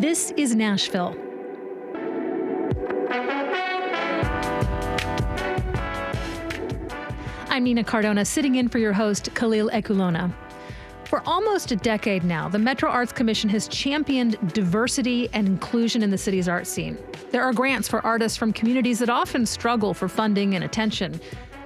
This is Nashville. I'm Nina Cardona, sitting in for your host, Khalil Ekulona. For almost a decade now, the Metro Arts Commission has championed diversity and inclusion in the city's art scene. There are grants for artists from communities that often struggle for funding and attention.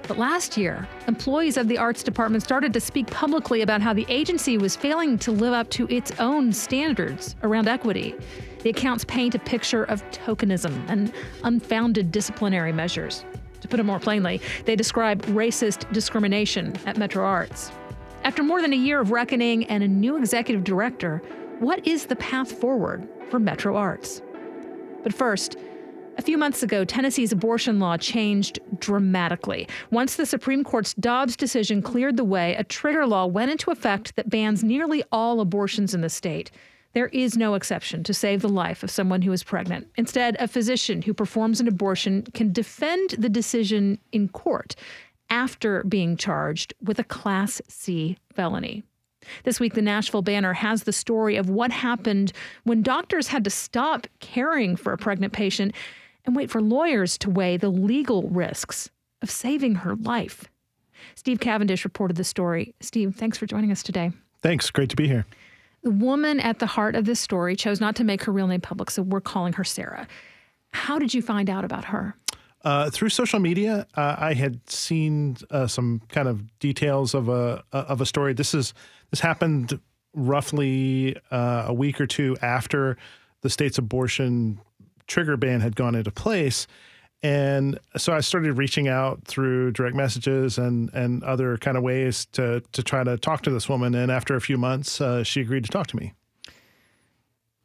But last year, employees of the arts department started to speak publicly about how the agency was failing to live up to its own standards around equity. The accounts paint a picture of tokenism and unfounded disciplinary measures. To put it more plainly, they describe racist discrimination at Metro Arts. After more than a year of reckoning and a new executive director, what is the path forward for Metro Arts? But first, a few months ago, Tennessee's abortion law changed dramatically. Once the Supreme Court's Dobbs decision cleared the way, a trigger law went into effect that bans nearly all abortions in the state. There is no exception to save the life of someone who is pregnant. Instead, a physician who performs an abortion can defend the decision in court after being charged with a Class C felony. This week, the Nashville Banner has the story of what happened when doctors had to stop caring for a pregnant patient and wait for lawyers to weigh the legal risks of saving her life. Steve Cavendish reported the story. Steve, thanks for joining us today. Thanks. Great to be here. The woman at the heart of this story chose not to make her real name public, so we're calling her Sarah. How did you find out about her? Uh, through social media, uh, I had seen uh, some kind of details of a of a story. This is this happened roughly uh, a week or two after the state's abortion trigger ban had gone into place, and so I started reaching out through direct messages and and other kind of ways to to try to talk to this woman. And after a few months, uh, she agreed to talk to me.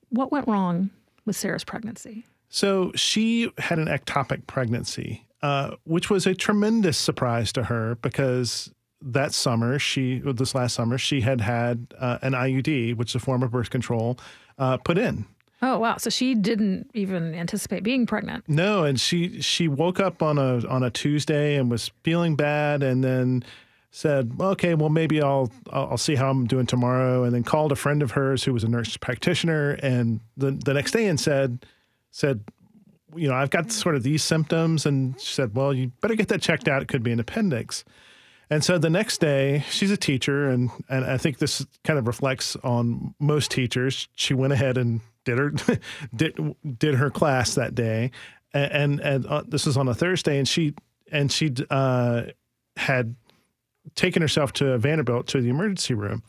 What went wrong with Sarah's pregnancy? So she had an ectopic pregnancy, uh, which was a tremendous surprise to her because that summer, she this last summer, she had had uh, an IUD, which is a form of birth control, uh, put in. Oh wow! So she didn't even anticipate being pregnant. No, and she she woke up on a on a Tuesday and was feeling bad, and then said, "Okay, well maybe I'll I'll see how I'm doing tomorrow," and then called a friend of hers who was a nurse practitioner, and the the next day and said said, you know, I've got sort of these symptoms. And she said, well, you better get that checked out. It could be an appendix. And so the next day, she's a teacher, and, and I think this kind of reflects on most teachers. She went ahead and did her did did her class that day, and and, and uh, this was on a Thursday, and she and she uh, had taken herself to Vanderbilt to the emergency room,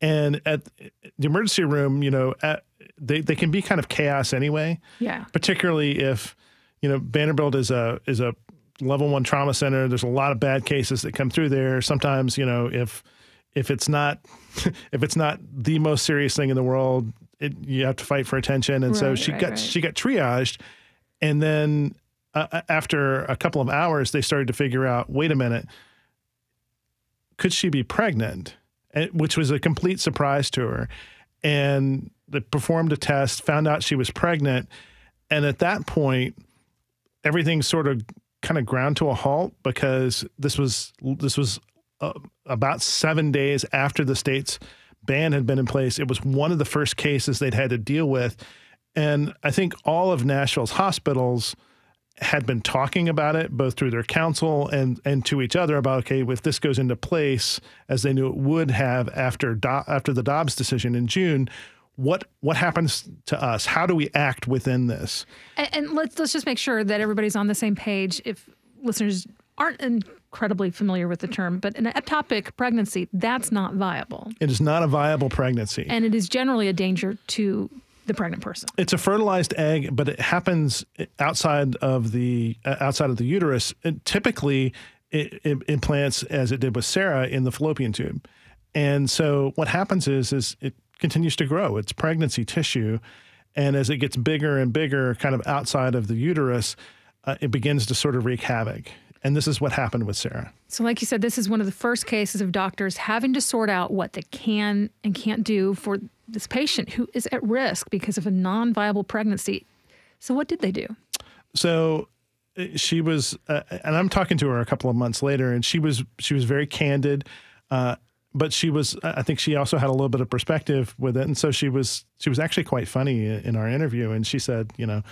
and at the emergency room, you know, at, they they can be kind of chaos anyway. Yeah. Particularly if you know Vanderbilt is a is a level one trauma center. There's a lot of bad cases that come through there. Sometimes you know if if it's not if it's not the most serious thing in the world, it, you have to fight for attention. And right, so she right, got right. she got triaged, and then uh, after a couple of hours, they started to figure out. Wait a minute, could she be pregnant? And, which was a complete surprise to her, and they performed a test, found out she was pregnant, and at that point, everything sort of kind of ground to a halt because this was this was uh, about seven days after the state's ban had been in place. It was one of the first cases they'd had to deal with, and I think all of Nashville's hospitals had been talking about it both through their counsel and and to each other about okay if this goes into place as they knew it would have after Do- after the Dobbs decision in June what what happens to us? How do we act within this? And, and, let's let's just make sure that everybody's on the same page. If listeners aren't incredibly familiar with the term, but an ectopic pregnancy that's not viable. It is not a viable pregnancy, and it is generally a danger to the pregnant person. It's a fertilized egg, but it happens outside of the uh, outside of the uterus. It typically, it, it implants as it did with Sarah in the fallopian tube, and so what happens is is it continues to grow. It's pregnancy tissue. And as it gets bigger and bigger, kind of outside of the uterus, uh, it begins to sort of wreak havoc. And this is what happened with Sarah. So, like you said, this is one of the first cases of doctors having to sort out what they can and can't do for this patient who is at risk because of a non viable pregnancy. So, what did they do? So, uh, she was, uh, and I'm talking to her a couple of months later, and she was she was very candid. Uh, but she was I think she also had a little bit of perspective with it, and so she was she was actually quite funny in our interview, and she said, you know,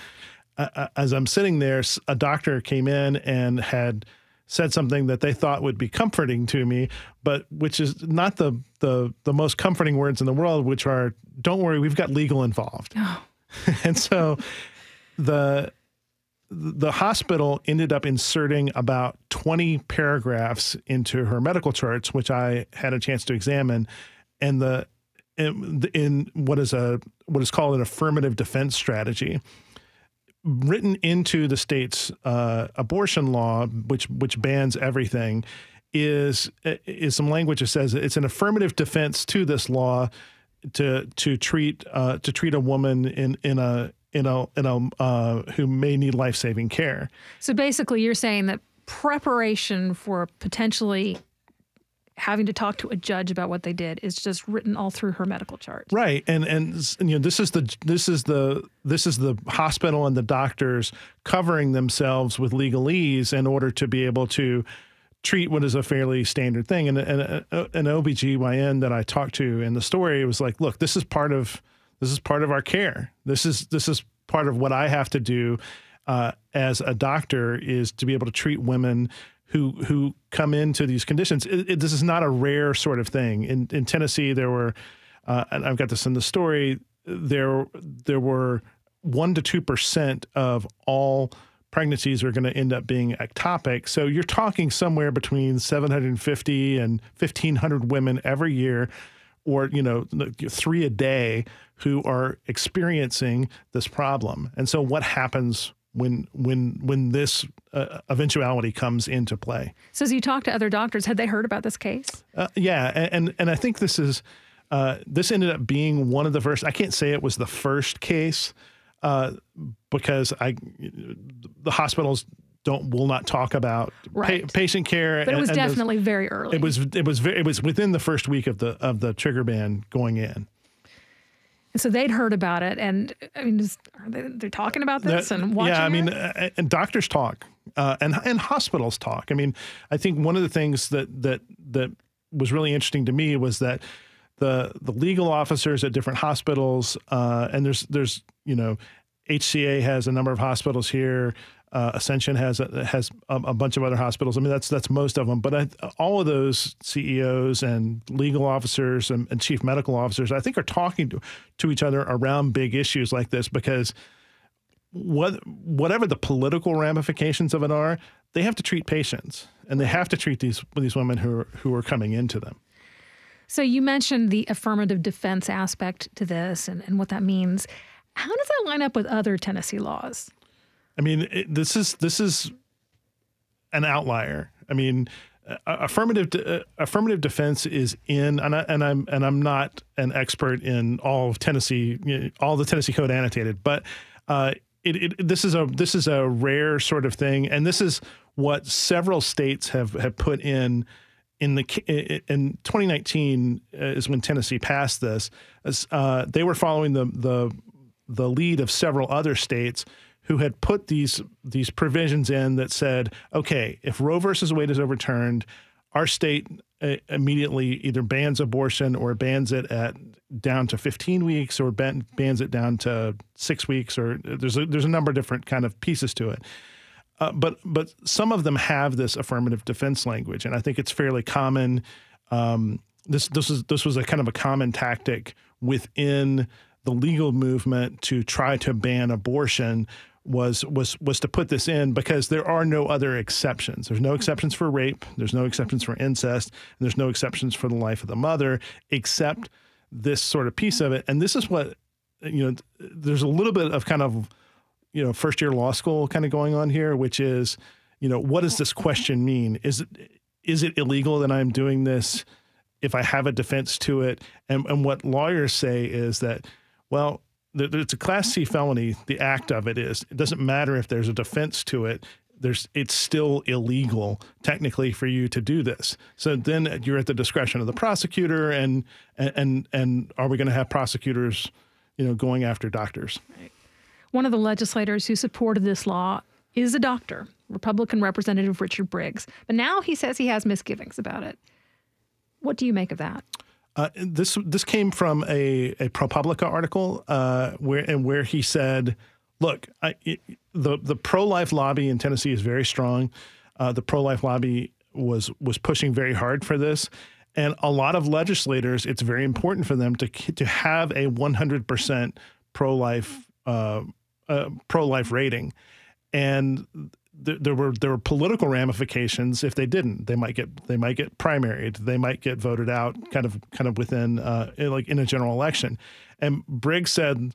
as I'm sitting there, a doctor came in and had said something that they thought would be comforting to me, but which is not the the the most comforting words in the world, which are "Don't worry, we've got legal involved." Oh. and so the the hospital ended up inserting about 20 paragraphs into her medical charts, which I had a chance to examine, and the in, in what is a what is called an affirmative defense strategy written into the state's uh, abortion law, which which bans everything, is is some language that says it's an affirmative defense to this law to to treat uh, to treat a woman in in a in a in a uh, who may need life saving care. So basically, you're saying that preparation for potentially having to talk to a judge about what they did is just written all through her medical chart. Right. And and you know this is the this is the this is the hospital and the doctors covering themselves with legalese in order to be able to treat what is a fairly standard thing. And, and uh, an OBGYN that I talked to in the story was like, look, this is part of this is part of our care. This is this is part of what I have to do uh, as a doctor is to be able to treat women who who come into these conditions. It, it, this is not a rare sort of thing. In in Tennessee, there were, uh, and I've got this in the story. There there were one to two percent of all pregnancies are going to end up being ectopic. So you're talking somewhere between 750 and 1500 women every year, or you know three a day who are experiencing this problem. And so what happens when when when this uh, eventuality comes into play. So, as you talk to other doctors, had they heard about this case? Uh, yeah, and and I think this is uh, this ended up being one of the first. I can't say it was the first case uh, because I the hospitals don't will not talk about right. pa- patient care. But it was definitely very early. It was it was very, it was within the first week of the of the trigger ban going in. So they'd heard about it, and I mean, are they they're talking about this that, and watching? Yeah, I mean, uh, and doctors talk, uh, and and hospitals talk. I mean, I think one of the things that that that was really interesting to me was that the the legal officers at different hospitals, uh, and there's there's you know, HCA has a number of hospitals here. Uh, Ascension has a, has a, a, bunch of other hospitals. I mean, that's that's most of them. But I, all of those CEOs and legal officers and, and, chief medical officers, I think, are talking to, to each other around big issues like this because what whatever the political ramifications of it are, they have to treat patients and they have to treat these these women who are, who are coming into them. So you mentioned the affirmative defense aspect to this and, and what that means. How does that line up with other Tennessee laws? I mean, it, this is this is an outlier. I mean, uh, affirmative de- uh, affirmative defense is in, and, I, and I'm and I'm not an expert in all of Tennessee, you know, all the Tennessee Code annotated, but uh, it, it, this is a this is a rare sort of thing, and this is what several states have have put in. In the in 2019 uh, is when Tennessee passed this. Uh, they were following the the the lead of several other states who had put these these provisions in that said, okay, if Roe versus Wade is overturned, our state uh, immediately either bans abortion or bans it at down to 15 weeks or ban, bans it down to six weeks or there's a, there's a number of different kind of pieces to it. Uh, but but some of them have this affirmative defense language, and I think it's fairly common. Um, this this is this was a kind of a common tactic within the legal movement to try to ban abortion was was was to put this in because there are no other exceptions. There's no exceptions for rape. There's no exceptions for incest. And there's no exceptions for the life of the mother, except this sort of piece of it. And this is what you know. There's a little bit of kind of you know first year law school kind of going on here, which is you know what does this question mean? Is it is it illegal that I'm doing this if I have a defense to it? And and what lawyers say is that well it's a class C felony. The act of it is. It doesn't matter if there's a defense to it. There's it's still illegal technically for you to do this. So then you're at the discretion of the prosecutor, and and and are we going to have prosecutors, you know, going after doctors? Right. One of the legislators who supported this law is a doctor, Republican Representative Richard Briggs. But now he says he has misgivings about it. What do you make of that? Uh, this this came from a, a ProPublica article uh, where and where he said, "Look, I, it, the the pro life lobby in Tennessee is very strong. Uh, the pro life lobby was was pushing very hard for this, and a lot of legislators. It's very important for them to to have a 100 percent pro life uh, uh, pro life rating, and there were there were political ramifications if they didn't. They might get they might get primaried. They might get voted out, kind of kind of within uh, like in a general election. And Briggs said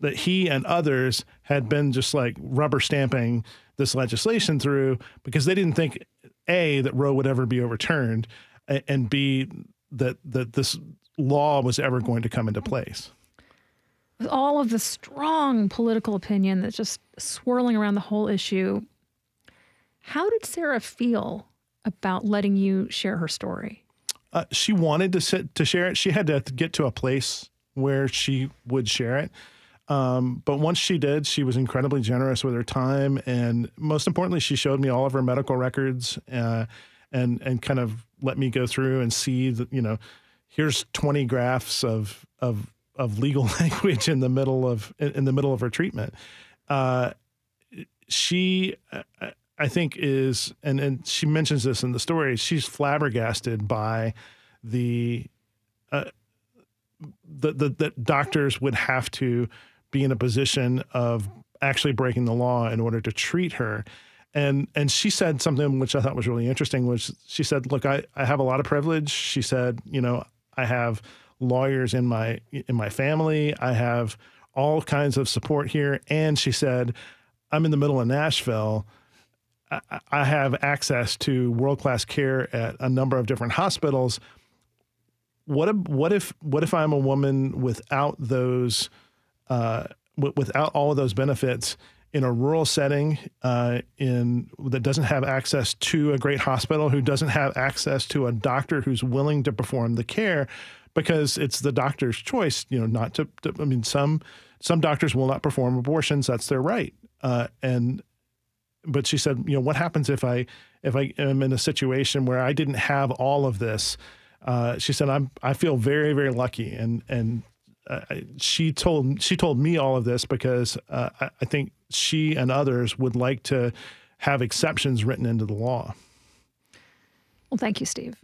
that he and others had been just like rubber stamping this legislation through because they didn't think a that Roe would ever be overturned, and b that that this law was ever going to come into place all of the strong political opinion that's just swirling around the whole issue, how did Sarah feel about letting you share her story? Uh, she wanted to sit, to share it. She had to get to a place where she would share it. Um, but once she did, she was incredibly generous with her time, and most importantly, she showed me all of her medical records, uh, and and kind of let me go through and see that you know, here's 20 graphs of of of legal language in the middle of in the middle of her treatment. Uh, she, I think, is and and she mentions this in the story. She's flabbergasted by the uh, the, the doctors would have to be in a position of actually breaking the law in order to treat her. And and she said something which I thought was really interesting, which she said, "Look, I, I have a lot of privilege." She said, "You know, I have lawyers in my in my family. I have all kinds of support here." And she said, "I'm in the middle of Nashville." I have access to world class care at a number of different hospitals. What if what if what if I'm a woman without those uh, w- without all of those benefits in a rural setting uh, in that doesn't have access to a great hospital, who doesn't have access to a doctor who's willing to perform the care, because it's the doctor's choice, you know, not to. to I mean, some some doctors will not perform abortions; that's their right, uh, and but she said, you know, what happens if I if I am in a situation where I didn't have all of this? Uh, she said, I'm I feel very very lucky, and and uh, she told she told me all of this because uh, I, I think she and others would like to have exceptions written into the law. Well, thank you, Steve.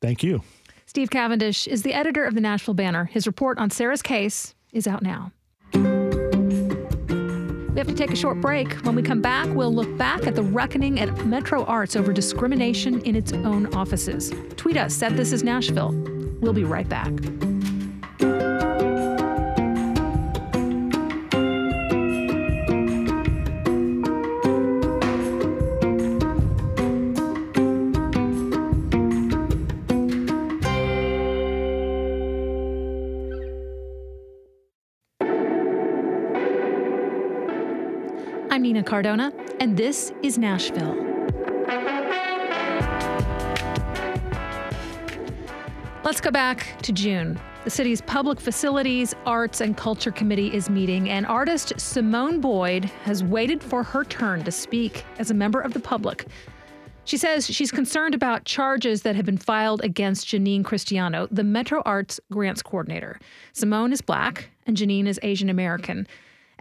Thank you. Steve Cavendish is the editor of the Nashville Banner. His report on Sarah's case is out now. We have to take a short break. When we come back, we'll look back at the reckoning at Metro Arts over discrimination in its own offices. Tweet us at This Is Nashville. We'll be right back. Cardona, and this is Nashville. Let's go back to June. The city's Public Facilities, Arts, and Culture Committee is meeting, and artist Simone Boyd has waited for her turn to speak as a member of the public. She says she's concerned about charges that have been filed against Janine Cristiano, the Metro Arts Grants Coordinator. Simone is black, and Janine is Asian American.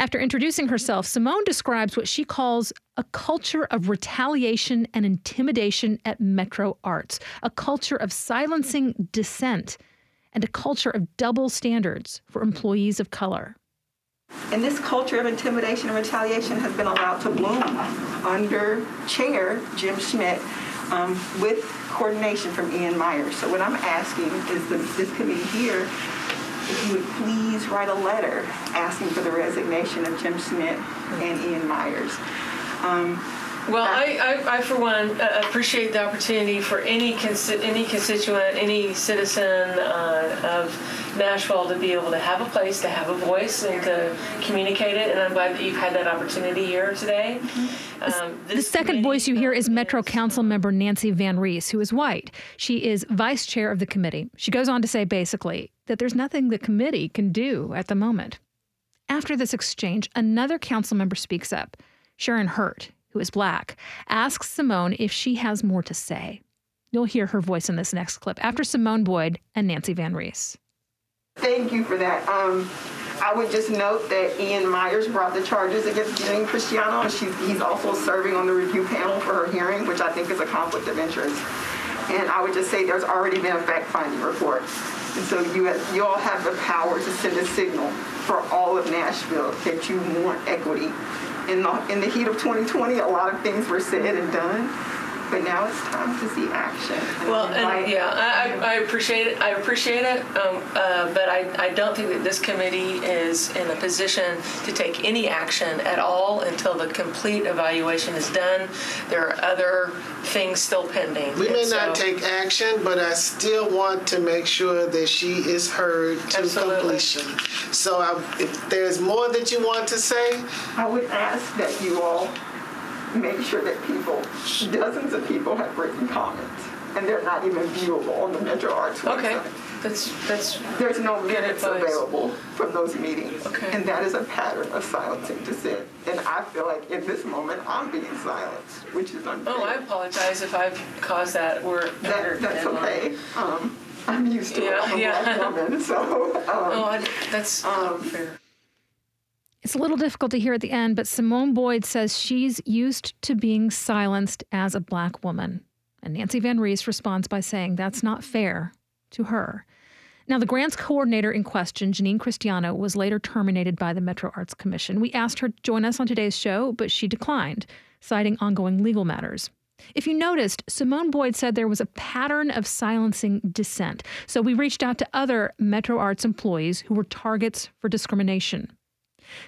After introducing herself, Simone describes what she calls a culture of retaliation and intimidation at Metro Arts, a culture of silencing dissent, and a culture of double standards for employees of color. And this culture of intimidation and retaliation has been allowed to bloom under Chair Jim Schmidt um, with coordination from Ian Myers. So what I'm asking is the, this committee here if you would please write a letter asking for the resignation of Jim Schmidt and Ian Myers. Um, well, I, I, I, for one, uh, appreciate the opportunity for any consi- any constituent, any citizen uh, of Nashville to be able to have a place, to have a voice, and to communicate it. And I'm glad that you've had that opportunity here today. Mm-hmm. Um, the second voice you hear is Metro Council member Nancy Van Rees, who is white. She is vice chair of the committee. She goes on to say basically that there's nothing the committee can do at the moment. After this exchange, another council member speaks up. Sharon Hurt, who is black, asks Simone if she has more to say. You'll hear her voice in this next clip after Simone Boyd and Nancy Van Rees. Thank you for that. Um, I would just note that Ian Myers brought the charges against Janine Cristiano, and he's also serving on the review panel for her hearing, which I think is a conflict of interest. And I would just say there's already been a fact-finding report. And so you, have, you all have the power to send a signal for all of Nashville that you want equity. In the, in the heat of 2020, a lot of things were said and done but now it's time to see action. And well, and yeah, I, I, appreciate it. I appreciate it, um, uh, but I, I don't think that this committee is in a position to take any action at all until the complete evaluation is done. There are other things still pending. We may so, not take action, but I still want to make sure that she is heard to absolutely. completion. So I, if there's more that you want to say, I would ask that you all make sure that people, dozens of people have written comments, and they're not even viewable on the Metro Arts website. Okay. That's that's. There's no minutes available from those meetings, okay. and that is a pattern of silencing dissent. And I feel like in this moment I'm being silenced, which is unfair. Oh, I apologize if I've caused that. We're that, that's okay. Um, I'm used to yeah, it. I'm a yeah. black woman, so. Um, oh, I, that's um, unfair. It's a little difficult to hear at the end, but Simone Boyd says she's used to being silenced as a black woman. And Nancy Van Rees responds by saying that's not fair to her. Now, the grants coordinator in question, Janine Cristiano, was later terminated by the Metro Arts Commission. We asked her to join us on today's show, but she declined, citing ongoing legal matters. If you noticed, Simone Boyd said there was a pattern of silencing dissent. So we reached out to other Metro Arts employees who were targets for discrimination.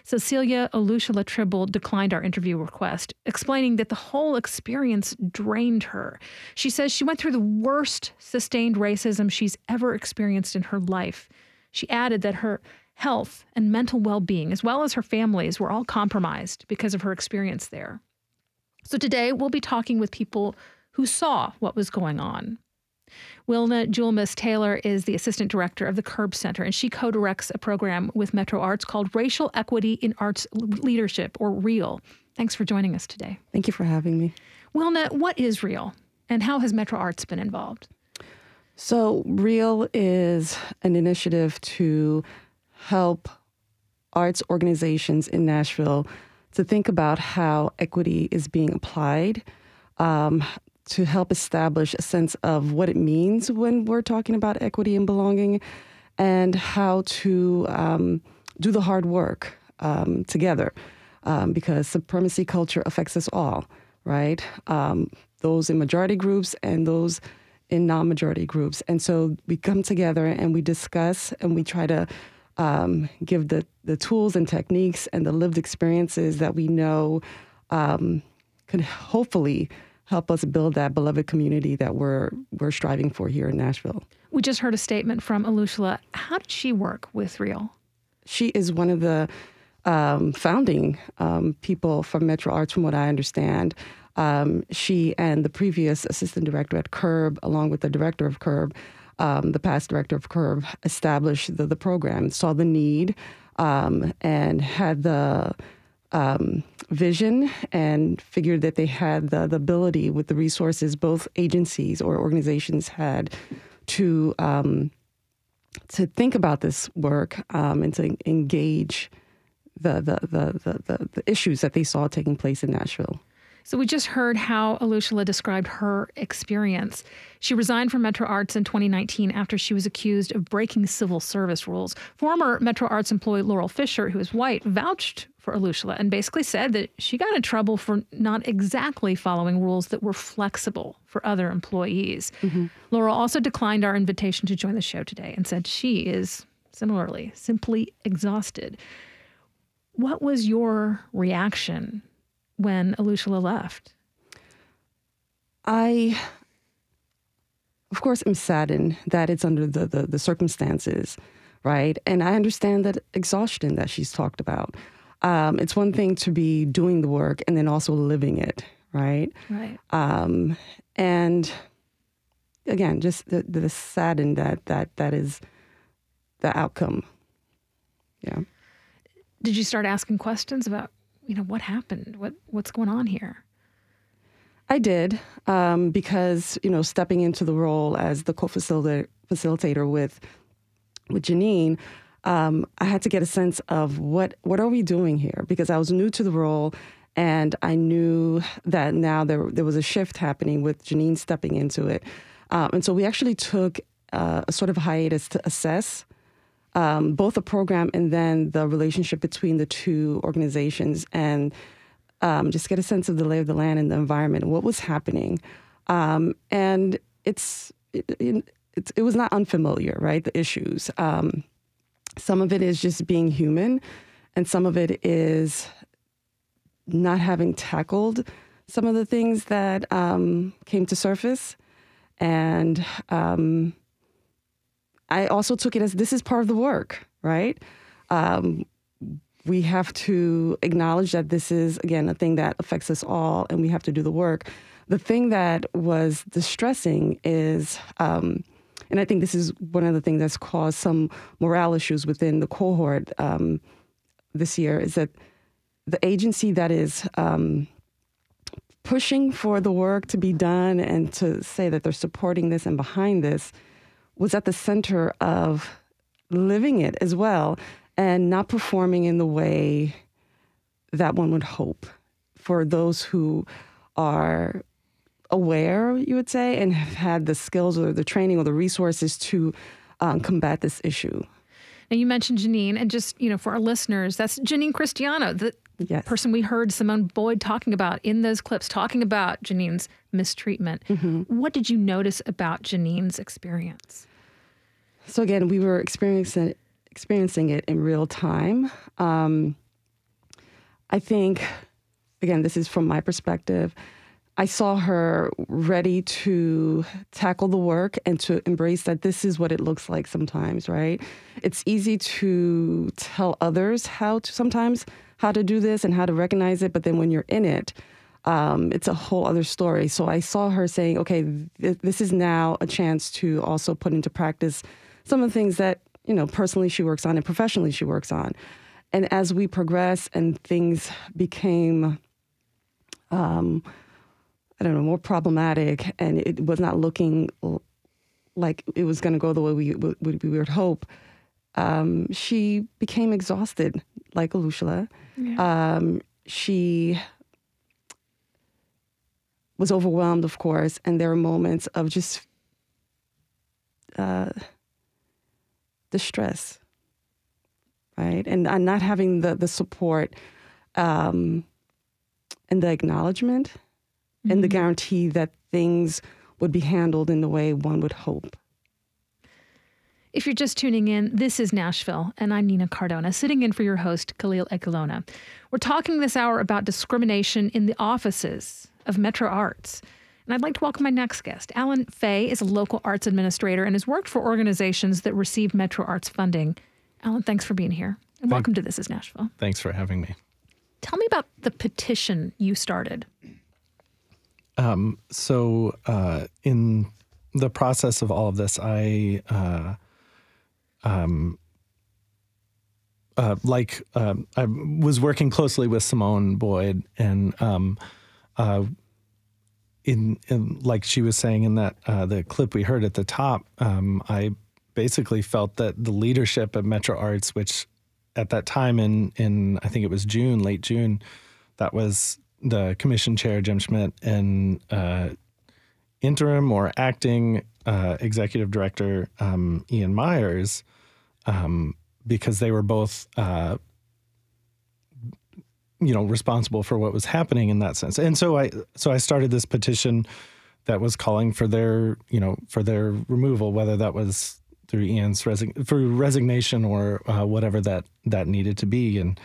Cecilia Olushola Tribble declined our interview request, explaining that the whole experience drained her. She says she went through the worst sustained racism she's ever experienced in her life. She added that her health and mental well being, as well as her family's, were all compromised because of her experience there. So today we'll be talking with people who saw what was going on. Wilna Julmiste Taylor is the assistant director of the Curb Center, and she co directs a program with Metro Arts called Racial Equity in Arts Leadership, or REAL. Thanks for joining us today. Thank you for having me. Wilna, what is REAL, and how has Metro Arts been involved? So, REAL is an initiative to help arts organizations in Nashville to think about how equity is being applied, um, to help establish a sense of what it means when we're talking about equity and belonging and how to um, do the hard work um, together um, because supremacy culture affects us all, right? Um, those in majority groups and those in non majority groups. And so we come together and we discuss and we try to um, give the, the tools and techniques and the lived experiences that we know um, can hopefully help us build that beloved community that we're we're striving for here in Nashville. We just heard a statement from Olushola. How did she work with Real? She is one of the um, founding um, people from Metro Arts, from what I understand. Um, she and the previous assistant director at Curb, along with the director of Curb, um, the past director of Curb, established the, the program, saw the need, um, and had the um, vision and figured that they had the, the, ability with the resources both agencies or organizations had to um, to think about this work um, and to engage the the, the the, the issues that they saw taking place in Nashville. So we just heard how Olushola described her experience. She resigned from Metro Arts in 2019 after she was accused of breaking civil service rules. Former Metro Arts employee Laurel Fisher, who is white, vouched for Olushola and basically said that she got in trouble for not exactly following rules that were flexible for other employees. Mm-hmm. Laurel also declined our invitation to join the show today and said she is similarly simply exhausted. What was your reaction when Olushola left? I, of course, am saddened that it's under the, the, the circumstances, right? And I understand that exhaustion that she's talked about. Um, it's one thing to be doing the work and then also living it, right? Right. Um, and again, just the, the saddened that that that is the outcome. Yeah. Did you start asking questions about you know what happened? What what's going on here? I did um, because you know stepping into the role as the co-facilitator facilitator with with Janine, um, I had to get a sense of what what are we doing here? Because I was new to the role, and I knew that now there there was a shift happening with Janine stepping into it, um, and so we actually took uh, a sort of hiatus to assess. Um, both the program and then the relationship between the two organizations, and um, just get a sense of the lay of the land and the environment, what was happening, um, and it's it, it, it, was not unfamiliar, right? The issues. Um, some of it is just being human, and some of it is not having tackled some of the things that um, came to surface. And um, I also took it as this is part of the work, right? Um, we have to acknowledge that this is, again, a thing that affects us all, and we have to do the work. The thing that was distressing is um, and I think this is one of the things that's caused some morale issues within the cohort um, this year is that the agency that is um, pushing for the work to be done and to say that they're supporting this and behind this was at the center of living it as well and not performing in the way that one would hope for those who are aware, you would say, and have had the skills or the training or the resources to um, combat this issue. Now, you mentioned Janine, and just, you know, for our listeners, that's Janine Cristiano, the yes. person we heard Simone Boyd talking about in those clips, talking about Janine's mistreatment. Mm-hmm. What did you notice about Janine's experience? So, again, we were experiencing, experiencing it in real time. Um, I think, again, this is from my perspective. I saw her ready to tackle the work and to embrace that this is what it looks like sometimes, right? It's easy to tell others how to sometimes how to do this and how to recognize it, but then when you're in it, um, it's a whole other story. So I saw her saying, okay, th- this is now a chance to also put into practice some of the things that, you know, personally she works on and professionally she works on. And as we progress and things became, um, I don't know, more problematic, and it was not looking like it was going to go the way we, we, we would hope. Um, she became exhausted, like Olushola. Yeah. Um, she was overwhelmed, of course, and there were moments of just uh, distress, right? And, and not having the, the support um, and the acknowledgement mm-hmm. and the mm-hmm. guarantee that things would be handled in the way one would hope. If you're just tuning in, this is Nashville, and I'm Nina Cardona, sitting in for your host, Khalil Ekulona. We're talking this hour about discrimination in the offices of Metro Arts. And I'd like to welcome my next guest. Alan Fey is a local arts administrator and has worked for organizations that receive Metro Arts funding. Alan, thanks for being here. And Thank, welcome to This is Nashville. Thanks for having me. Tell me about the petition you started. Um, so uh, in the process of all of this, I uh, um, uh, like um, I was working closely with Simone Boyd, and um, uh, in, in, like she was saying in that uh, the clip we heard at the top, um, I basically felt that the leadership at Metro Arts, which at that time in in I think it was June, late June, that was the commission chair, Jim Schmidt, and uh, interim or acting uh, executive director, um, Ian Myers, um, because they were both, uh, you know, responsible for what was happening in that sense. And so I, so I started this petition that was calling for their, you know, for their removal, whether that was through Ian's resign through resignation or uh, whatever that that needed to be, and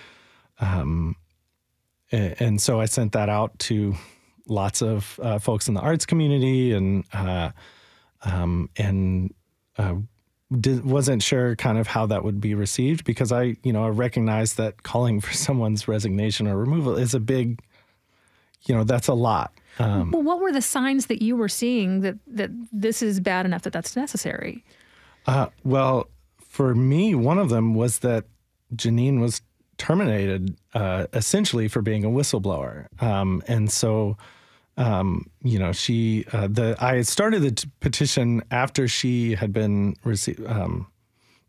um, and so I sent that out to lots of uh, folks in the arts community and uh, um, and uh, did, wasn't sure kind of how that would be received because I you know I recognize that calling for someone's resignation or removal is a big you know that's a lot. Um, well, what were the signs that you were seeing that that this is bad enough that that's necessary? Uh, well, for me, one of them was that Janine was terminated uh, essentially for being a whistleblower. Um, and so um, you know, she uh, the I started the t- petition after she had been received. Um,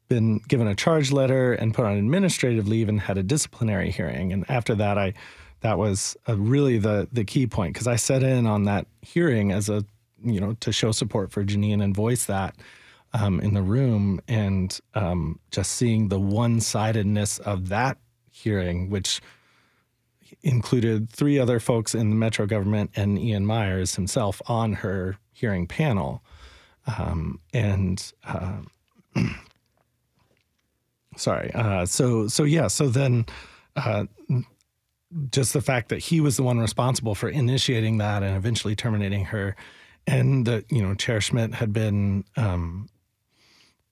been given a charge letter and put on administrative leave and had a disciplinary hearing. And after that, I that was really the the key point because I set in on that hearing as a you know to show support for Janine and voice that um, in the room and um, just seeing the one sidedness of that hearing, which included three other folks in the Metro government and Ian Myers himself on her hearing panel. Um, and uh, sorry, uh, so so yeah, so then uh, just the fact that he was the one responsible for initiating that and eventually terminating her, and that you know Chair Schmidt had been um,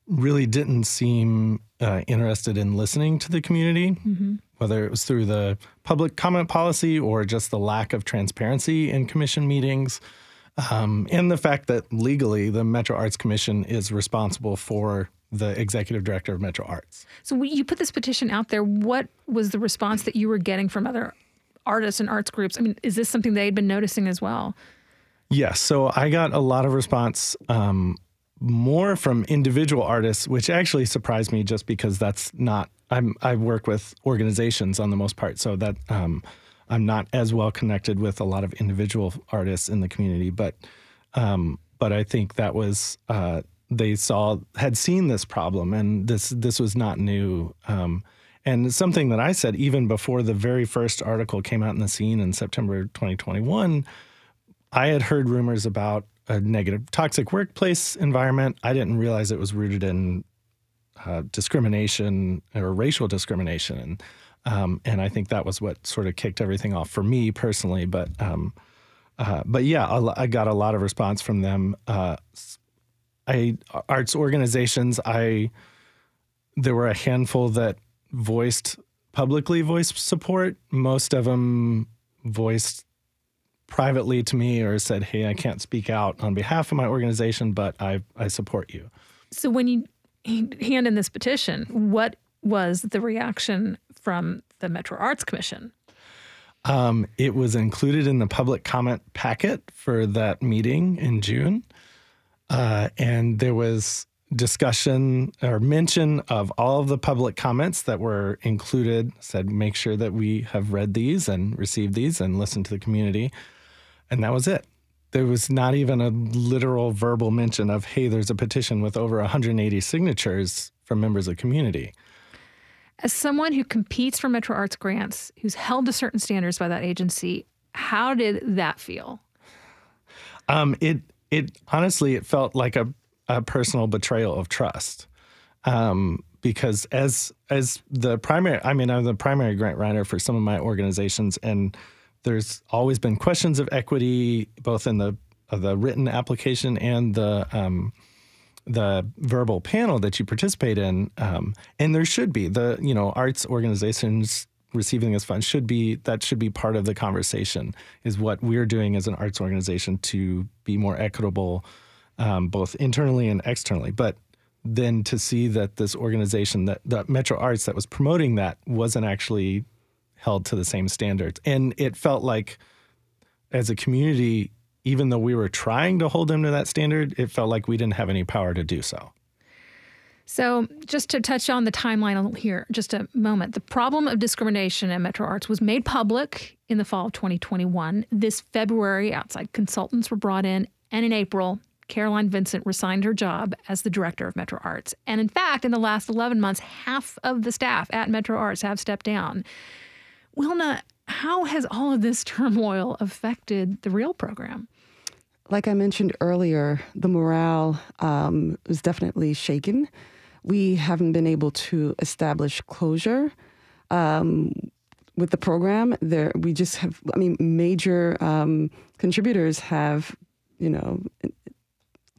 really didn't seem uh, interested in listening to the community, mm-hmm. whether it was through the public comment policy or just the lack of transparency in commission meetings. Um, and the fact that legally the Metro Arts Commission is responsible for the executive director of Metro Arts. So you put this petition out there. What was the response that you were getting from other artists and arts groups? I mean, is this something they'd been noticing as well? Yes. So I got a lot of response um, more from individual artists, which actually surprised me just because that's not, I'm, I work with organizations on the most part. So that um, I'm not as well connected with a lot of individual artists in the community. But, um, but I think that was, uh, they saw, had seen this problem and this, this was not new. Um, and something that I said even before the very first article came out in the scene in September 2021, I had heard rumors about a negative, toxic workplace environment. I didn't realize it was rooted in uh, discrimination or racial discrimination, and um, and I think that was what sort of kicked everything off for me personally. But um, uh, but yeah, I, got a lot of response from them. Uh, I arts organizations. I there were a handful that voiced publicly voiced support. Most of them voiced privately to me or said, "Hey, I can't speak out on behalf of my organization, but I I support you." So when you hand in this petition, what was the reaction from the Metro Arts Commission? Um, it was included in the public comment packet for that meeting in June, uh, and there was discussion or mention of all of the public comments that were included. Said, make sure that we have read these and received these and listened to the community. And that was it. There was not even a literal verbal mention of, hey, there's a petition with over 180 signatures from members of the community. As someone who competes for Metro Arts grants, who's held to certain standards by that agency, how did that feel? Um, it it honestly it felt like a, a personal betrayal of trust. Um, because as as the primary, I mean, I'm the primary grant writer for some of my organizations, and there's always been questions of equity, both in the uh, the written application and the um, the verbal panel that you participate in, um, and there should be the you know arts organizations receiving this fund should be that should be part of the conversation. Is what we're doing as an arts organization to be more equitable, um, both internally and externally. But then to see that this organization that, that Metro Arts that was promoting that wasn't actually held to the same standards. And it felt like, as a community, even though we were trying to hold them to that standard, it felt like we didn't have any power to do so. So, just to touch on the timeline here, just a moment. The problem of discrimination at Metro Arts was made public in the fall of 2021. This February, outside consultants were brought in, and in April, Caroline Vincent resigned her job as the director of Metro Arts. And in fact, in the last 11 months, half of the staff at Metro Arts have stepped down. Wilna, how has all of this turmoil affected the REAL program? Like I mentioned earlier, the morale um, is definitely shaken. We haven't been able to establish closure um, with the program. There, we just have. I mean, major um, contributors have, you know,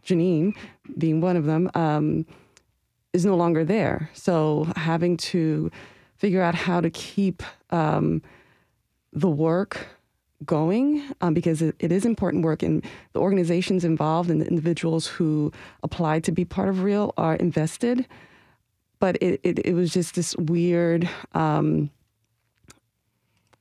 Janine being one of them, um, is no longer there. So having to figure out how to keep um, the work going um, because it, it is important work and the organizations involved and the individuals who applied to be part of real are invested. But it, it, it was just this weird um,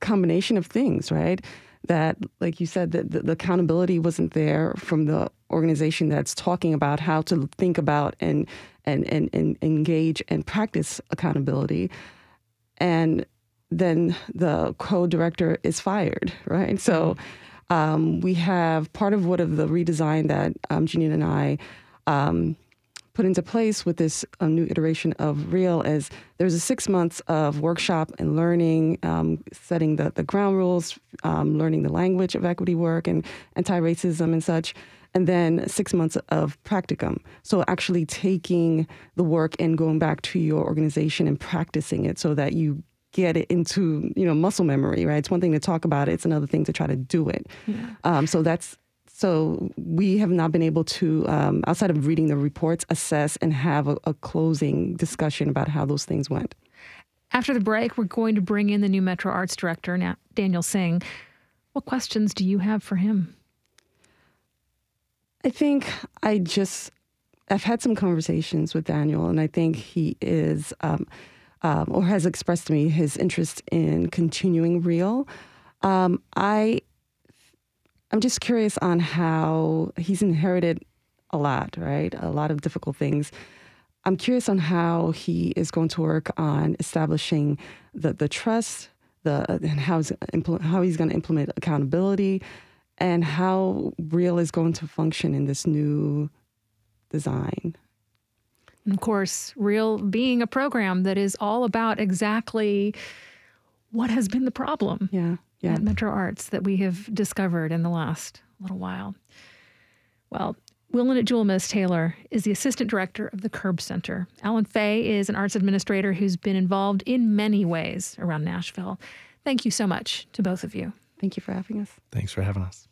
combination of things right? That, like you said, that the, the accountability wasn't there from the organization that's talking about how to think about and and and, and engage and practice accountability, and then the co-director is fired, right? So um, we have part of what of the redesign that um, Janine and I um, put into place with this um, new iteration of Real is there's a six months of workshop and learning, um, setting the, the ground rules, um, learning the language of equity work and anti-racism and such and then six months of practicum. So actually taking the work and going back to your organization and practicing it so that you get it into you know muscle memory right? It's one thing to talk about it it's another thing to try to do it. Yeah. um, so that's so we have not been able to um, outside of reading the reports assess and have a, a closing discussion about how those things went. After the break we're going to bring in the new metro arts director daniel singh. What questions do you have for him? I think i just i've had some conversations with daniel and i think he is um, um, or has expressed to me his interest in continuing real. Um, I I'm just curious on how he's inherited a lot, right? A lot of difficult things. I'm curious on how he is going to work on establishing the the trust, the and how he's, how he's going to implement accountability, and how Real is going to function in this new design. And of course, Real being a program that is all about exactly what has been the problem yeah, yeah. at Metro Arts that we have discovered in the last little while. Well, Wilna Julmiste Taylor is the assistant director of the Curb Center. Alan Fey is an arts administrator who's been involved in many ways around Nashville. Thank you so much to both of you. Thank you for having us. Thanks for having us.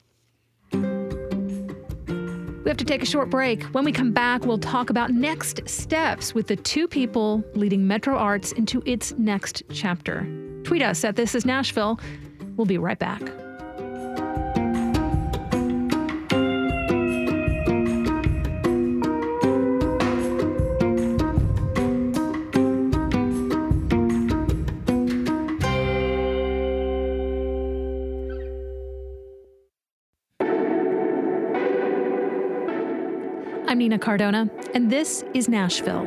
We have to take a short break. When we come back, we'll talk about next steps with the two people leading Metro Arts into its next chapter. Tweet us at This Is Nashville. We'll be right back. Nina Cardona, and this is Nashville.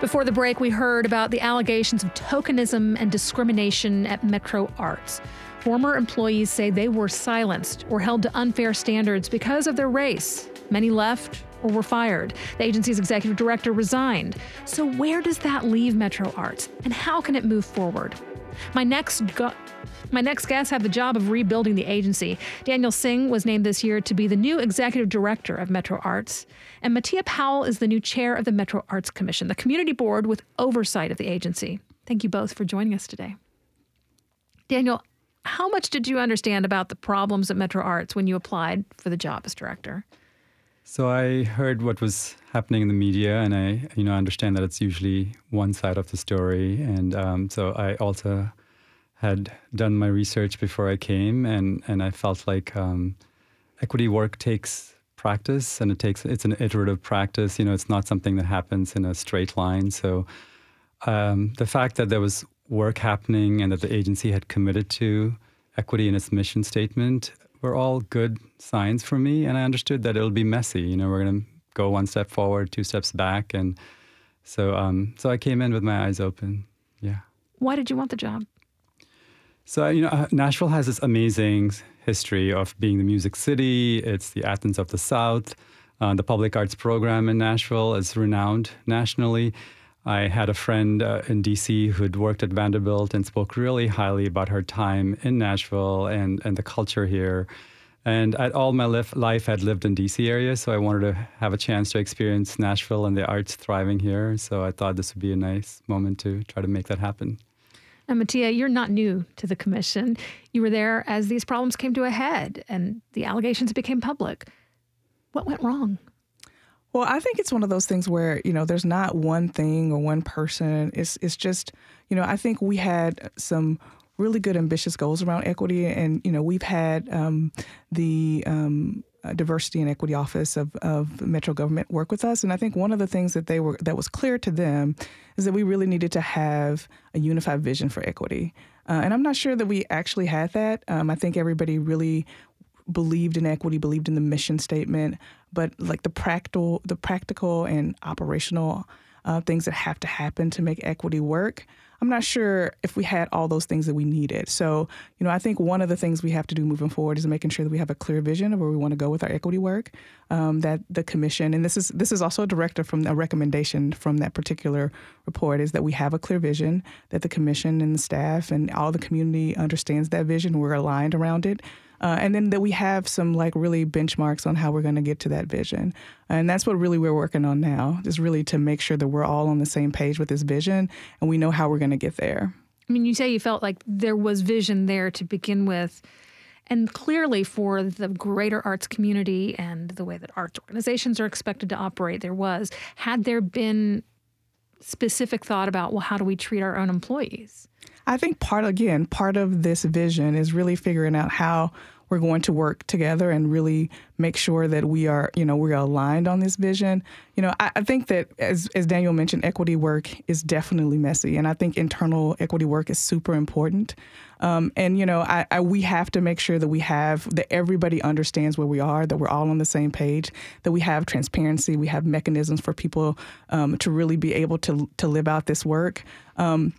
Before the break, we heard about the allegations of tokenism and discrimination at Metro Arts. Former employees say they were silenced or held to unfair standards because of their race. Many left or were fired. The agency's executive director resigned. So, where does that leave Metro Arts, and how can it move forward? My next go- my next guest had the job of rebuilding the agency. Daniel Singh was named this year to be the new executive director of Metro Arts, and Matia Powell is the new chair of the Metro Arts Commission, the community board with oversight of the agency. Thank you both for joining us today. Daniel, how much did you understand about the problems at Metro Arts when you applied for the job as director? So I heard what was happening in the media, and I, you know, understand that it's usually one side of the story, and um, so I also had done my research before I came, and and I felt like um, equity work takes practice, and it takes it's an iterative practice. You know, it's not something that happens in a straight line. So um, the fact that there was work happening and that the agency had committed to equity in its mission statement were all good signs for me, and I understood that it'll be messy. You know, we're going to go one step forward, two steps back, and so um, so I came in with my eyes open. Yeah. Why did you want the job? So, you know, uh, Nashville has this amazing history of being the music city. It's the Athens of the South. Uh, the public arts program in Nashville is renowned nationally. I had a friend uh, in DC who'd worked at Vanderbilt and spoke really highly about her time in Nashville and, and the culture here. And at all my life, life, I'd lived in DC area, so I wanted to have a chance to experience Nashville and the arts thriving here. So I thought this would be a nice moment to try to make that happen. Now, Matia, you're not new to the commission. You were there as these problems came to a head and the allegations became public. What went wrong? Well, I think it's one of those things where, you know, there's not one thing or one person. It's it's just, you know, I think we had some really good ambitious goals around equity and, you know, we've had um, the um, uh, diversity and equity office of, of Metro government work with us, and I think one of the things that they were that was clear to them is that we really needed to have a unified vision for equity. Uh, and I'm not sure that we actually had that. Um, I think everybody really believed in equity, believed in the mission statement, but like the practical, the practical and operational uh, things that have to happen to make equity work. I'm not sure if we had all those things that we needed. So, you know, I think one of the things we have to do moving forward is making sure that we have a clear vision of where we want to go with our equity work. Um, that the commission, and this is this is also a directive from a recommendation from that particular report, is that we have a clear vision. That the commission and the staff and all the community understands that vision. We're aligned around it. Uh, and then that we have some like really benchmarks on how we're going to get to that vision. And that's what really we're working on now is really to make sure that we're all on the same page with this vision and we know how we're going to get there. I mean, you say you felt like there was vision there to begin with. And clearly, for the greater arts community and the way that arts organizations are expected to operate, there was. Had there been specific thought about, well, how do we treat our own employees? I think part, again, part of this vision is really figuring out how we're going to work together and really make sure that we are, you know, we're aligned on this vision. You know, I, I, think that as as Daniel mentioned, equity work is definitely messy, and I think internal equity work is super important. Um, and you know, I, I, we have to make sure that we have that everybody understands where we are, that we're all on the same page, that we have transparency, we have mechanisms for people um, to really be able to to live out this work. Um,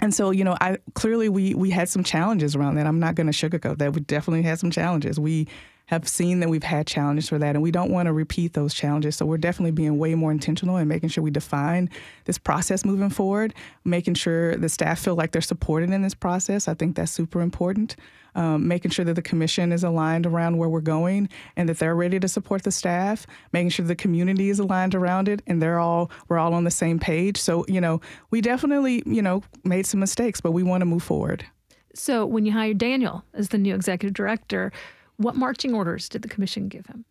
and so, you know, I clearly we we had some challenges around that. I'm not going to sugarcoat that. We definitely had some challenges. We have seen that we've had challenges for that, and we don't want to repeat those challenges. So we're definitely being way more intentional and making sure we define this process moving forward, making sure the staff feel like they're supported in this process. I think that's super important um, making sure that the commission is aligned around where we're going and that they're ready to support the staff, making sure the community is aligned around it and they're all we're all on the same page. So you know, we definitely you know made some mistakes, but we want to move forward. So when you hired Daniel as the new executive director, what marching orders did the commission give him?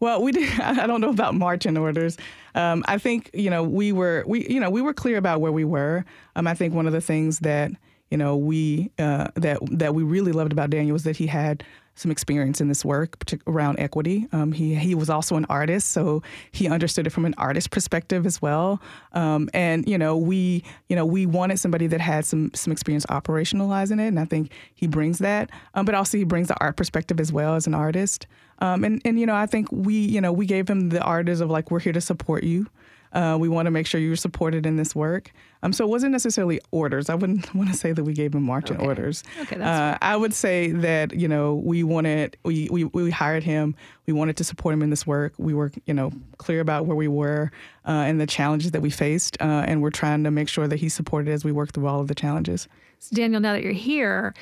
Well, we did. I don't know about marching orders. Um, I think you know we were we you know we were clear about where we were. Um, I think one of the things that you know, we uh, that that we really loved about Daniel was that he had some experience in this work around equity. Um, he he was also an artist, so he understood it from an artist perspective as well. Um, and you know, we you know we wanted somebody that had some some experience operationalizing it, and I think he brings that. Um, but also he brings the art perspective as well as an artist. Um, and and you know, I think we you know we gave him the artist of like we're here to support you. Uh, we want to make sure you're supported in this work. Um, so it wasn't necessarily orders. I wouldn't want to say that we gave him marching okay. orders. Okay, that's uh, I would say that you know we wanted we, we we hired him. We wanted to support him in this work. We were you know clear about where we were uh, and the challenges that we faced, uh, and we're trying to make sure that he's supported as we work through all of the challenges. So Daniel, now that you're here,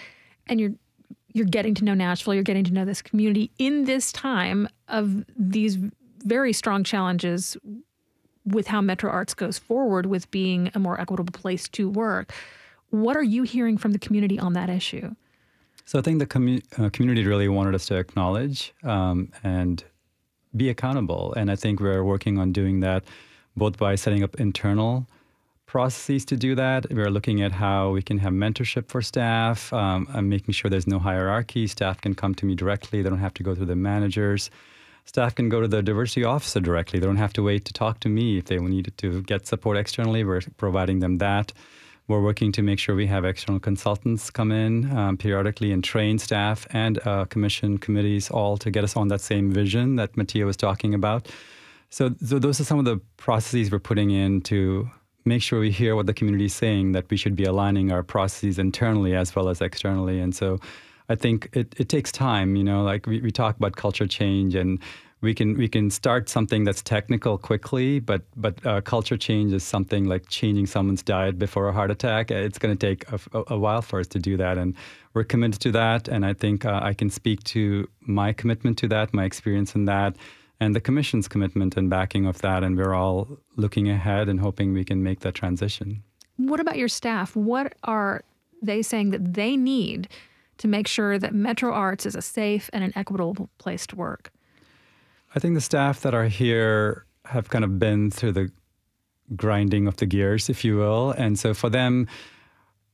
and you're you're getting to know Nashville, you're getting to know this community in this time of these very strong challenges with how Metro Arts goes forward with being a more equitable place to work. What are you hearing from the community on that issue? So I think the commu- uh, community really wanted us to acknowledge um, and be accountable. And I think we're working on doing that both by setting up internal processes to do that. We're looking at how we can have mentorship for staff. Um, I'm making sure there's no hierarchy. Staff can come to me directly, they don't have to go through the managers staff can go to the diversity officer directly. They don't have to wait to talk to me if they need to get support externally. We're providing them that. We're working to make sure we have external consultants come in um, periodically and train staff and uh, commission committees all to get us on that same vision that Matia was talking about. So, so those are some of the processes we're putting in to make sure we hear what the community is saying, that we should be aligning our processes internally as well as externally. And so I think it, it takes time, you know, like we, we talk about culture change and we can we can start something that's technical quickly, but but uh, culture change is something like changing someone's diet before a heart attack. It's going to take a, a, while for us to do that, and we're committed to that. And I think uh, I can speak to my commitment to that, my experience in that, and the commission's commitment and backing of that. And we're all looking ahead and hoping we can make that transition. What about your staff? What are they saying that they need to make sure that Metro Arts is a safe and an equitable place to work? I think the staff that are here have kind of been through the grinding of the gears, if you will. And so for them,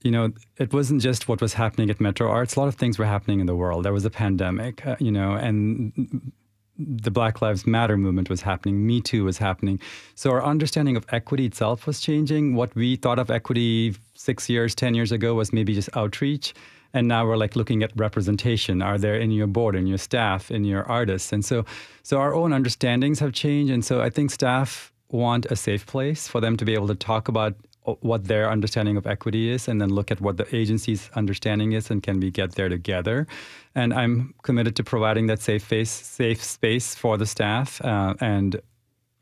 you know, it wasn't just what was happening at Metro Arts. A lot of things were happening in the world. There was a pandemic, uh, you know, and the Black Lives Matter movement was happening, Me Too was happening. So our understanding of equity itself was changing. What we thought of equity six years, 10 years ago was maybe just outreach. And now we're like looking at representation. Are there in your board, in your staff, in your artists? And so, so our own understandings have changed. And so I think staff want a safe place for them to be able to talk about what their understanding of equity is and then look at what the agency's understanding is and can we get there together and i'm committed to providing that safe space safe space for the staff uh, and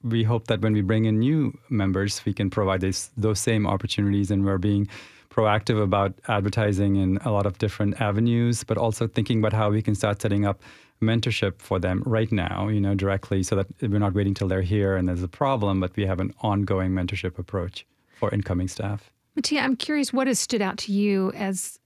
we hope that when we bring in new members we can provide this, those same opportunities and we're being proactive about advertising in a lot of different avenues but also thinking about how we can start setting up mentorship for them right now, you know, directly so that we're not waiting till they're here and there's a problem, but we have an ongoing mentorship approach for incoming staff. Matia, I'm curious what has stood out to you as,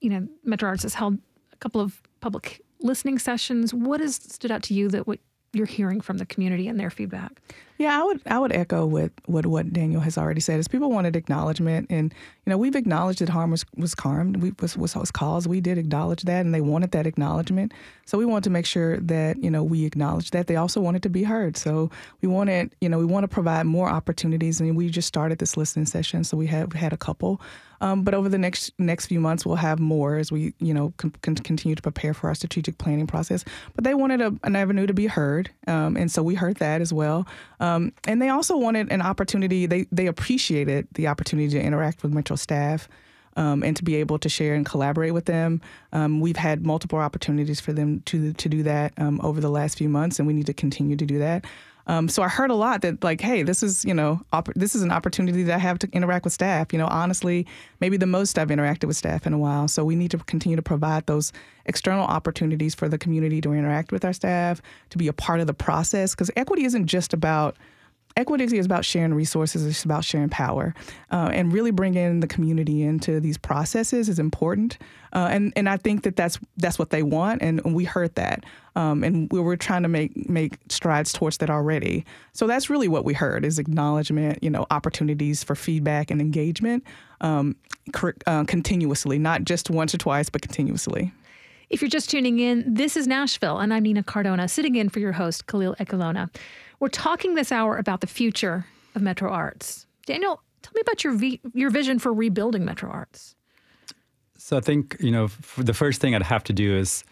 you know, Metro Arts has held a couple of public listening sessions. What has stood out to you that what you're hearing from the community and their feedback? Yeah, I would I would echo what, what Daniel has already said. Is people wanted acknowledgement, and you know we've acknowledged that harm was was harmed, we was was, was caused. We did acknowledge that, and they wanted that acknowledgement. So we wanted to make sure that you know we acknowledge that. They also wanted to be heard. So we wanted you know we want to provide more opportunities, and we just started this listening session, so we have had a couple. Um, but over the next next few months, we'll have more as we, you know, con- continue to prepare for our strategic planning process. But they wanted a, an avenue to be heard, um, and so we heard that as well. And they also wanted an opportunity. They they appreciated the opportunity to interact with Metro staff. Um, and to be able to share and collaborate with them. Um, we've had multiple opportunities for them to to do that um, over the last few months, and we need to continue to do that. Um, so I heard a lot that like, hey, this is you know op- this is an opportunity that I have to interact with staff. You know, honestly, maybe the most I've interacted with staff in a while. So we need to continue to provide those external opportunities for the community to interact with our staff, to be a part of the process, because equity isn't just about equity is about sharing resources. It's about sharing power, uh, and really bringing the community into these processes is important. Uh, and and I think that that's that's what they want, and, we heard that, um, and we were trying to make make strides towards that already. So that's really what we heard is acknowledgement, you know, opportunities for feedback and engagement, um, uh, continuously, not just once or twice, but continuously. If you're just tuning in, this is Nashville, and I'm Nina Cardona, sitting in for your host, Khalil Ekulona. We're talking this hour about the future of Metro Arts. Daniel, tell me about your v- your vision for rebuilding Metro Arts. So I think you know the first thing I'd have to do is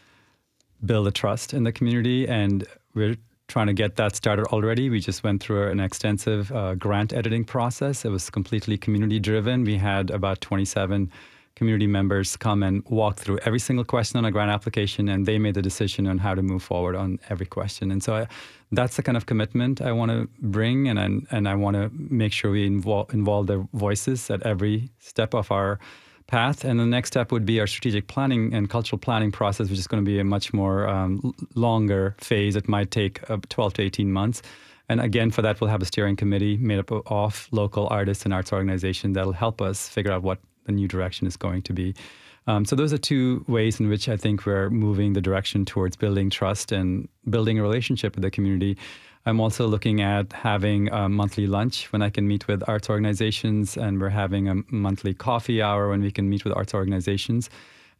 build a trust in the community, and we're trying to get that started already. We just went through an extensive uh, grant editing process. It was completely community driven. We had about 27 community members come and walk through every single question on a grant application, and they made the decision on how to move forward on every question. And so I, that's the kind of commitment I want to bring, and I, and I want to make sure we involve, involve their voices at every step of our path. And the next step would be our strategic planning and cultural planning process, which is going to be a much more um, longer phase. It might take uh, 12 to 18 months. And again, for that, we'll have a steering committee made up of local artists and arts organizations that'll help us figure out what the new direction is going to be. Um, so those are two ways in which I think we're moving the direction towards building trust and building a relationship with the community. I'm also looking at having a monthly lunch when I can meet with arts organizations, and we're having a monthly coffee hour when we can meet with arts organizations.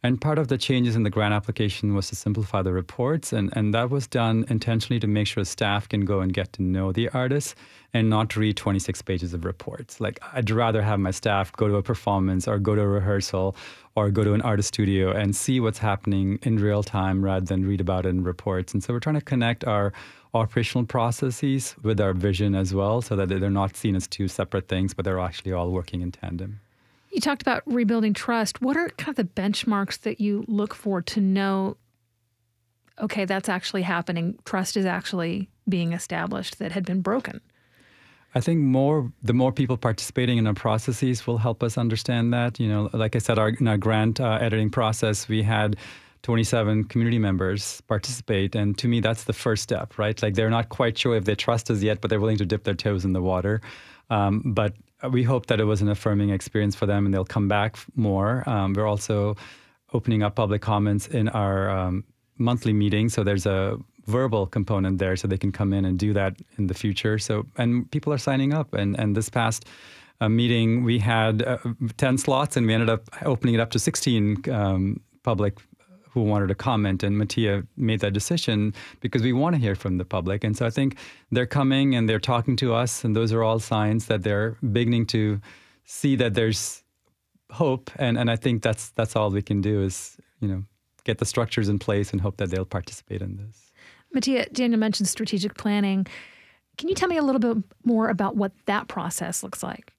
And part of the changes in the grant application was to simplify the reports, and, and that was done intentionally to make sure staff can go and get to know the artists and not read 26 pages of reports. Like, I'd rather have my staff go to a performance or go to a rehearsal or go to an artist studio and see what's happening in real time rather than read about it in reports. And so we're trying to connect our operational processes with our vision as well so that they're not seen as two separate things, but they're actually all working in tandem. You talked about rebuilding trust. What are kind of the benchmarks that you look for to know, okay, that's actually happening? Trust is actually being established that had been broken. I think more the more people participating in our processes will help us understand that. You know, like I said, our, in our grant uh, editing process, we had 27 community members participate, and to me, that's the first step, right? Like they're not quite sure if they trust us yet, but they're willing to dip their toes in the water. Um, but we hope that it was an affirming experience for them, and they'll come back more. Um, we're also opening up public comments in our um, monthly meeting, so there's a verbal component there so they can come in and do that in the future. So, and people are signing up. And, and this past uh, meeting, we had uh, 10 slots and we ended up opening it up to 16 um, public who wanted to comment. And Matia made that decision because we want to hear from the public. And so I think they're coming and they're talking to us, and those are all signs that they're beginning to see that there's hope. And and I think that's that's all we can do is you know get the structures in place and hope that they'll participate in this. Matia, Daniel mentioned strategic planning. Can you tell me a little bit more about what that process looks like?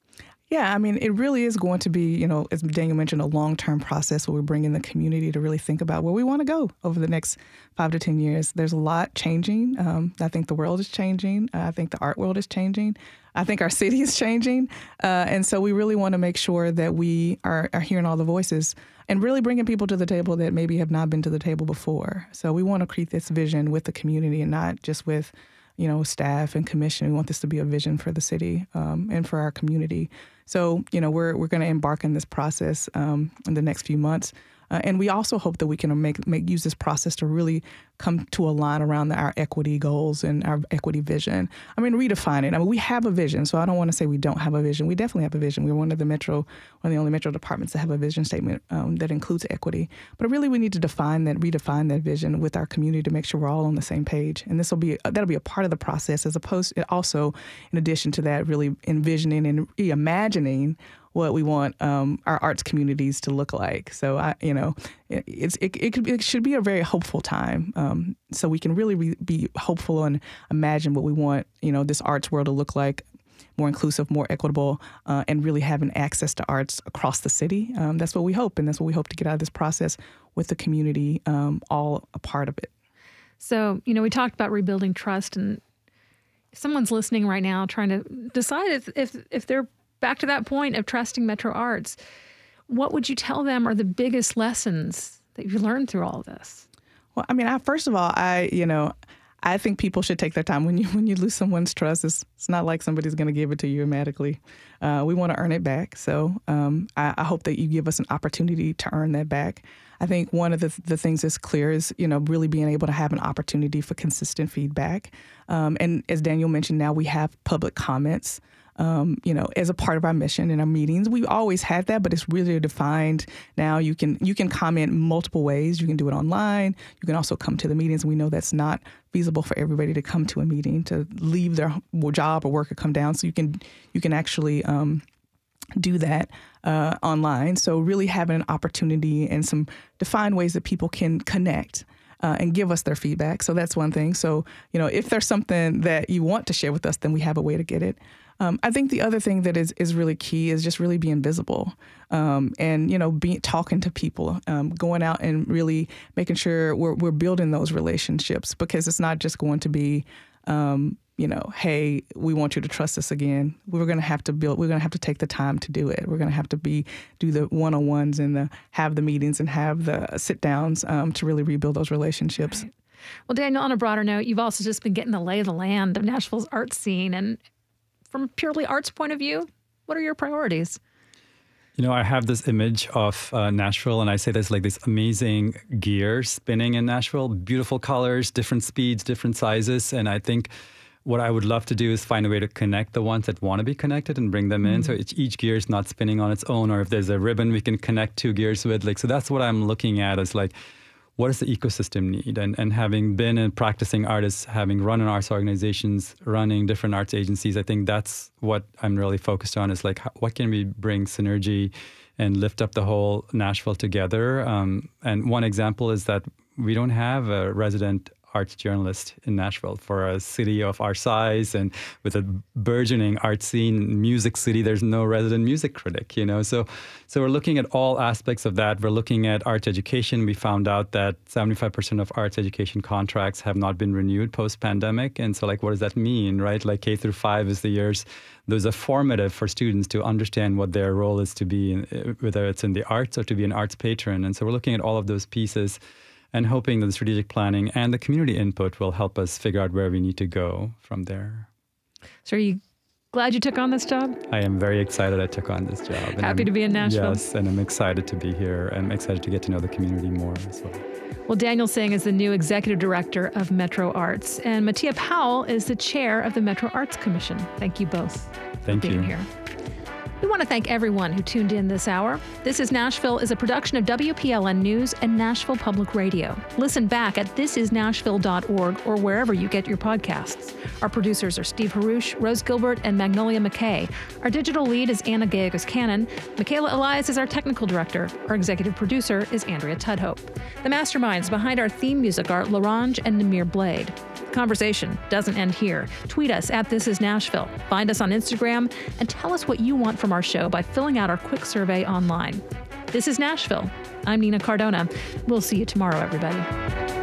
Yeah, I mean, it really is going to be, you know, as Daniel mentioned, a long term process where we bring in the community to really think about where we want to go over the next five to 10 years. There's a lot changing. Um, I think the world is changing. I think the art world is changing. I think our city is changing. Uh, and so we really want to make sure that we are, are hearing all the voices and really bringing people to the table that maybe have not been to the table before. So we want to create this vision with the community and not just with you know, staff and commission. We want this to be a vision for the city um, and for our community. So, you know, we're we're going to embark in this process um, in the next few months. Uh, and we also hope that we can make, make use this process to really come to align around our equity goals and our equity vision. I mean, redefine it. I mean, we have a vision, so I don't want to say we don't have a vision. We definitely have a vision. We're one of the metro, one of the only metro departments that have a vision statement um, that includes equity. But really, we need to define that, redefine that vision with our community to make sure we're all on the same page. And this will be that'll be a part of the process, as opposed to also, in addition to that, really envisioning and reimagining what we want um, our arts communities to look like. So I, you know, it's it it, could, it should be a very hopeful time. Um, so we can really re- be hopeful and imagine what we want, you know, this arts world to look like. More inclusive, more equitable, uh, and really having access to arts across the city. Um, that's what we hope, and that's what we hope to get out of this process with the community um, all a part of it. So, you know, we talked about rebuilding trust, and if someone's listening right now trying to decide if if, if they're back to that point of trusting Metro Arts, what would you tell them are the biggest lessons that you've learned through all of this? Well, I mean, I, first of all, I you know, I think people should take their time when you when you lose someone's trust. It's it's not like somebody's going to give it to you automatically. Uh, we want to earn it back. So um, I, I, hope that you give us an opportunity to earn that back. I think one of the the things that's clear is you know really being able to have an opportunity for consistent feedback. Um, and as Daniel mentioned, now we have public comments um, you know, as a part of our mission in our meetings. We always had that, but it's really defined now. You can you can comment multiple ways. You can do it online. You can also come to the meetings. We know that's not feasible for everybody to come to a meeting to leave their job or work or come down. So you can you can actually um, do that uh, online. So really having an opportunity and some defined ways that people can connect. Uh, and give us their feedback. So that's one thing. So, you know, if there's something that you want to share with us, then we have a way to get it. Um, I think the other thing that is, is really key is just really being visible um, and, you know, being talking to people, um, going out and really making sure we're, we're building those relationships because it's not just going to be, um, you know, hey, we want you to trust us again. We're going to have to build. We're going to have to take the time to do it. We're going to have to be do the one on ones and the have the meetings and have the sit downs um, to really rebuild those relationships. Right. Well, Daniel, on a broader note, you've also just been getting the lay of the land of Nashville's art scene, and from a purely arts point of view, what are your priorities? You know, I have this image of uh, Nashville, and I say there's like this amazing gear spinning in Nashville, beautiful colors, different speeds, different sizes. And I think what I would love to do is find a way to connect the ones that want to be connected and bring them in. Mm-hmm. So each gear is not spinning on its own, or if there's a ribbon we can connect two gears with. Like, so that's what I'm looking at is like, what does the ecosystem need? And, and having been a practicing artist, having run in arts organizations, running different arts agencies, I think that's what I'm really focused on is like, what can we bring synergy and lift up the whole Nashville together? Um, and one example is that we don't have a resident arts journalist in Nashville for a city of our size and with a burgeoning art scene, music city. There's no resident music critic, you know. So, so we're looking at all aspects of that. We're looking at arts education. We found out that 75% of arts education contracts have not been renewed post pandemic, and so like, what does that mean, right? Like K through five is the years those are formative for students to understand what their role is to be, whether it's in the arts or to be an arts patron. And so we're looking at all of those pieces and hoping that the strategic planning and the community input will help us figure out where we need to go from there. So, are you glad you took on this job? I am very excited I took on this job. Happy to be in Nashville. Yes, and I'm excited to be here. I'm excited to get to know the community more as well. Well, Daniel Singh is the new executive director of Metro Arts, and Matia Powell is the chair of the Metro Arts Commission. Thank you both Thank for being you. here. We want to thank everyone who tuned in this hour. This is Nashville is a production of WPLN News and Nashville Public Radio. Listen back at thisisnashville.org or wherever you get your podcasts. Our producers are Steve Haruch, Rose Gilbert, and Magnolia McKay. Our digital lead is Anna Gallegos Cannon. Michaela Elias is our technical director. Our executive producer is Andrea Tudhope. The masterminds behind our theme music are Larange and Namir Blade. The conversation doesn't end here. Tweet us at This Is Nashville. Find us on Instagram and tell us what you want from our show by filling out our quick survey online. This is Nashville. I'm Nina Cardona. We'll see you tomorrow, everybody.